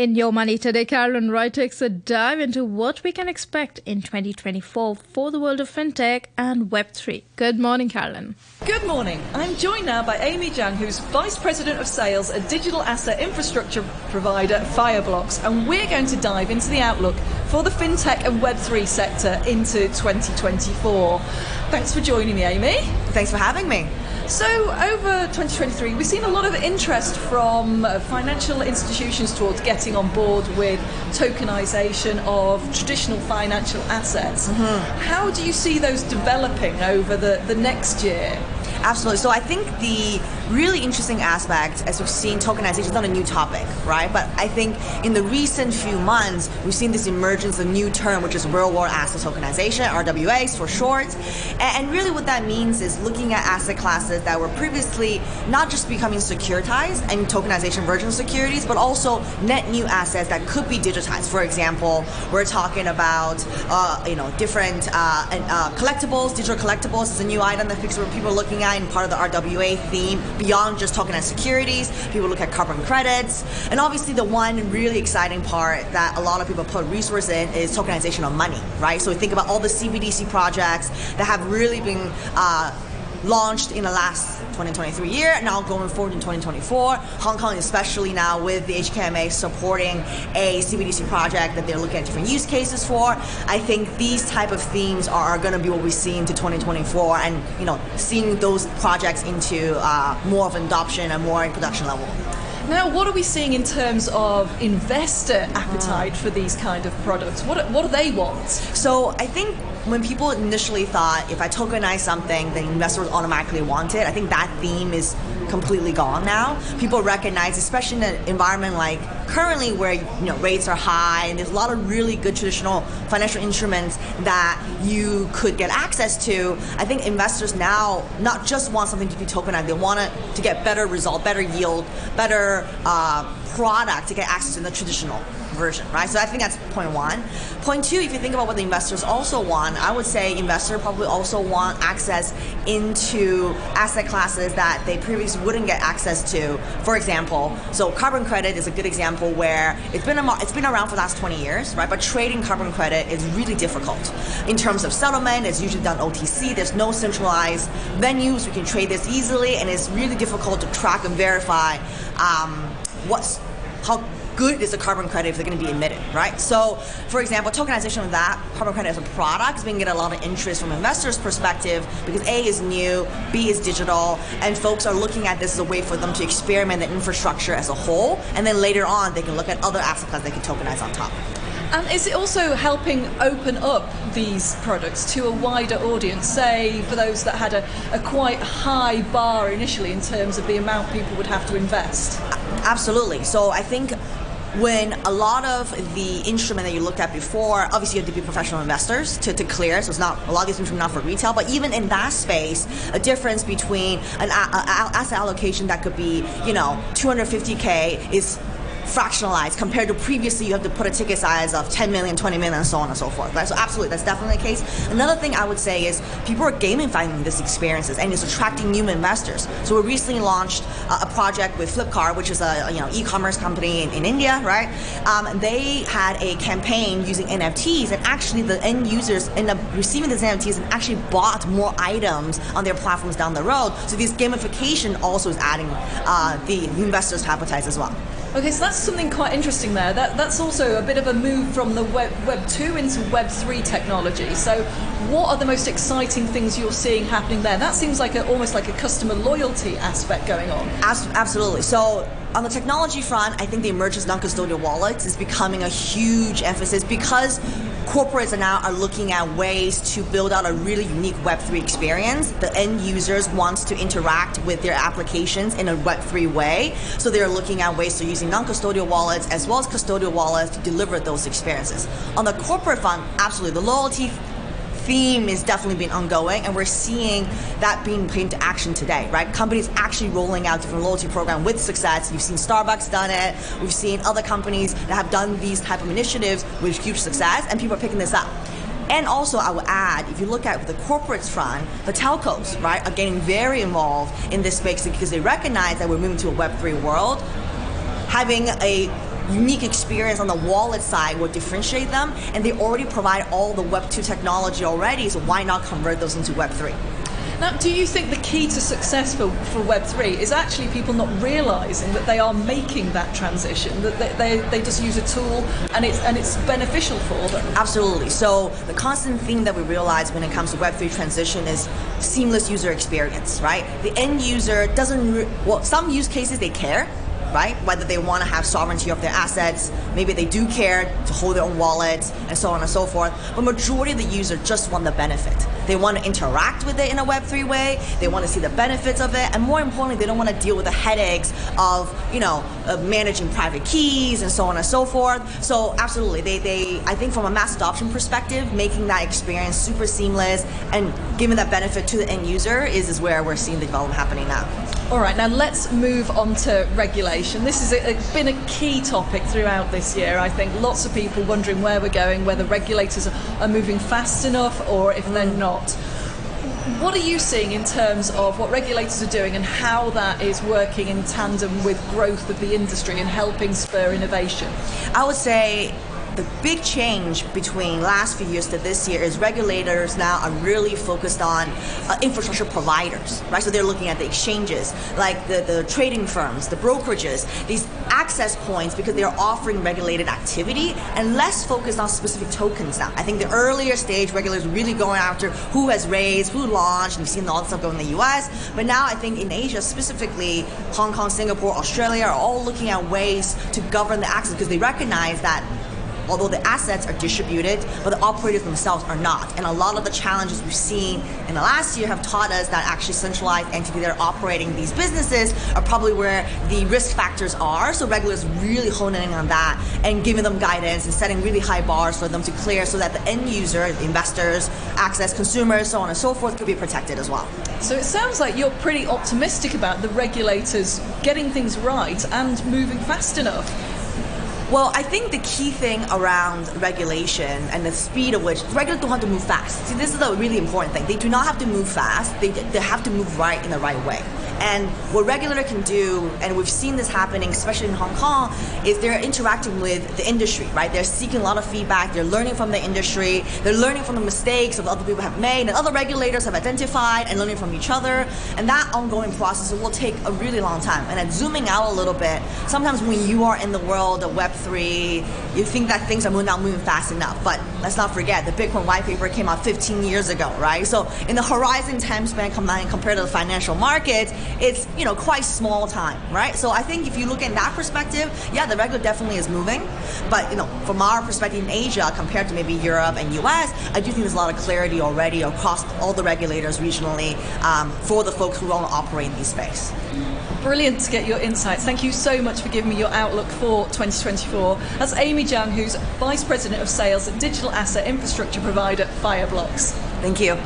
In Your Money today, Carolyn Wright takes a dive into what we can expect in 2024 for the world of fintech and Web3. Good morning, Carolyn. Good morning. I'm joined now by Amy Zhang, who's Vice President of Sales at digital asset infrastructure provider Fireblocks, and we're going to dive into the outlook for the fintech and Web3 sector into 2024. Thanks for joining me, Amy. Thanks for having me. So, over 2023, we've seen a lot of interest from uh, financial institutions towards getting on board with tokenization of traditional financial assets. Mm-hmm. How do you see those developing over the, the next year? Absolutely. So I think the really interesting aspect, as we've seen, tokenization is not a new topic, right? But I think in the recent few months, we've seen this emergence of a new term, which is real world asset tokenization, RWAs for short. And really what that means is looking at asset classes that were previously not just becoming securitized and tokenization version securities, but also net new assets that could be digitized. For example, we're talking about uh, you know different uh, uh, collectibles, digital collectibles is a new item that people are looking at in part of the RWA theme, beyond just tokenized securities, people look at carbon credits. And obviously, the one really exciting part that a lot of people put resources in is tokenization of money, right? So we think about all the CBDC projects that have really been uh, launched in the last 2023 year, now going forward in 2024. Hong Kong, especially now with the HKMA supporting a CBDC project that they're looking at different use cases for. I think these type of themes are going to be what we see into 2024, and you know, seeing those projects into uh, more of an adoption and more in production level. Now, what are we seeing in terms of investor appetite mm. for these kind of products? What, what do they want? So, I think when people initially thought if I tokenize something, then investors automatically want it, I think that theme is completely gone now. People recognize, especially in an environment like currently where you know rates are high and there's a lot of really good traditional financial instruments that you could get access to. I think investors now not just want something to be tokenized, they want it to get better result, better yield, better uh, product to get access to the traditional version, right? So I think that's point one. Point two, if you think about what the investors also want, I would say investors probably also want access into asset classes that they previously wouldn't get access to. For example, so carbon credit is a good example where it's been a, it's been around for the last 20 years, right? But trading carbon credit is really difficult in terms of settlement. It's usually done OTC. There's no centralized venues. We can trade this easily, and it's really difficult to track and verify um, what's how good is a carbon credit if they're going to be emitted, right? So, for example, tokenization of that carbon credit as a product is going to get a lot of interest from investors' perspective because A is new, B is digital, and folks are looking at this as a way for them to experiment the infrastructure as a whole, and then later on they can look at other asset classes they can tokenize on top. And is it also helping open up these products to a wider audience? Say, for those that had a, a quite high bar initially in terms of the amount people would have to invest? Absolutely. So I think when a lot of the instrument that you looked at before, obviously you have to be professional investors to, to clear, so it's not a lot of these instruments are not for retail, but even in that space, a difference between an a, a, asset allocation that could be, you know, 250k is fractionalized compared to previously you have to put a ticket size of 10 million, 20 million, and so on and so forth. Right? So absolutely, that's definitely the case. Another thing I would say is people are gamifying these experiences and it's attracting new investors. So we recently launched a project with Flipkart, which is a you know e-commerce company in, in India, right? Um, they had a campaign using NFTs, and actually the end users end up receiving these NFTs and actually bought more items on their platforms down the road. So this gamification also is adding uh, the investors' to appetite as well. Okay, so that's something quite interesting there. That, that's also a bit of a move from the Web, Web 2 into Web 3 technology. So, what are the most exciting things you're seeing happening there? That seems like a, almost like a customer loyalty aspect going on. Absolutely. So, on the technology front, I think the emergence of non-custodial wallets is becoming a huge emphasis because corporates are now are looking at ways to build out a really unique Web3 experience. The end users wants to interact with their applications in a Web3 way, so they're looking at ways to using non-custodial wallets as well as custodial wallets to deliver those experiences. On the corporate front, absolutely, the loyalty theme is definitely been ongoing, and we're seeing that being put into action today, right? Companies actually rolling out different loyalty program with success. You've seen Starbucks done it. We've seen other companies that have done these type of initiatives with huge success, and people are picking this up. And also, I would add, if you look at the corporate front, the telcos, right, are getting very involved in this space because they recognize that we're moving to a Web3 world. Having a unique experience on the wallet side will differentiate them, and they already provide all the Web 2 technology already, so why not convert those into Web 3? Now, do you think the key to success for, for Web3 is actually people not realizing that they are making that transition, that they, they, they just use a tool and it's, and it's beneficial for them? Absolutely. So, the constant thing that we realize when it comes to Web3 transition is seamless user experience, right? The end user doesn't, re- well, some use cases they care, right? Whether they want to have sovereignty of their assets, maybe they do care to hold their own wallets, and so on and so forth. But majority of the user just want the benefit. They want to interact with it in a Web3 way. They want to see the benefits of it, and more importantly, they don't want to deal with the headaches of you know of managing private keys and so on and so forth. So absolutely, they they I think from a mass adoption perspective, making that experience super seamless and giving that benefit to the end user is is where we're seeing the development happening now. All right, now let's move on to regulation. This has been a key topic throughout this year. I think lots of people wondering where we're going, whether regulators are moving fast enough or if they're not. What are you seeing in terms of what regulators are doing and how that is working in tandem with growth of the industry and helping spur innovation? I would say the big change between last few years to this year is regulators now are really focused on uh, infrastructure providers, right? So they're looking at the exchanges, like the, the trading firms, the brokerages, these access points because they're offering regulated activity and less focused on specific tokens now. I think the earlier stage regulators really going after who has raised, who launched, and we've seen all the stuff go in the US. But now I think in Asia, specifically Hong Kong, Singapore, Australia, are all looking at ways to govern the access because they recognize that although the assets are distributed, but the operators themselves are not. And a lot of the challenges we've seen in the last year have taught us that actually centralized entities that are operating these businesses are probably where the risk factors are. So regulators really honing in on that and giving them guidance and setting really high bars for them to clear so that the end user, investors, access consumers, so on and so forth, could be protected as well. So it sounds like you're pretty optimistic about the regulators getting things right and moving fast enough. Well, I think the key thing around regulation and the speed of which regulators don't have to move fast. See, this is a really important thing. They do not have to move fast. They, they have to move right in the right way. And what regulator can do, and we've seen this happening, especially in Hong Kong, is they're interacting with the industry, right? They're seeking a lot of feedback. They're learning from the industry. They're learning from the mistakes that other people have made and other regulators have identified and learning from each other. And that ongoing process will take a really long time. And then zooming out a little bit, sometimes when you are in the world of Web3, you think that things are not moving fast enough. But let's not forget, the Bitcoin white paper came out 15 years ago, right? So in the horizon time span compared to the financial markets, it's you know quite small time, right? So I think if you look at that perspective, yeah, the regulator definitely is moving, but you know from our perspective in Asia compared to maybe Europe and US, I do think there's a lot of clarity already across all the regulators regionally um, for the folks who want to operate in this space. Brilliant to get your insights. Thank you so much for giving me your outlook for 2024. That's Amy Zhang, who's Vice President of Sales at digital asset infrastructure provider Fireblocks. Thank you.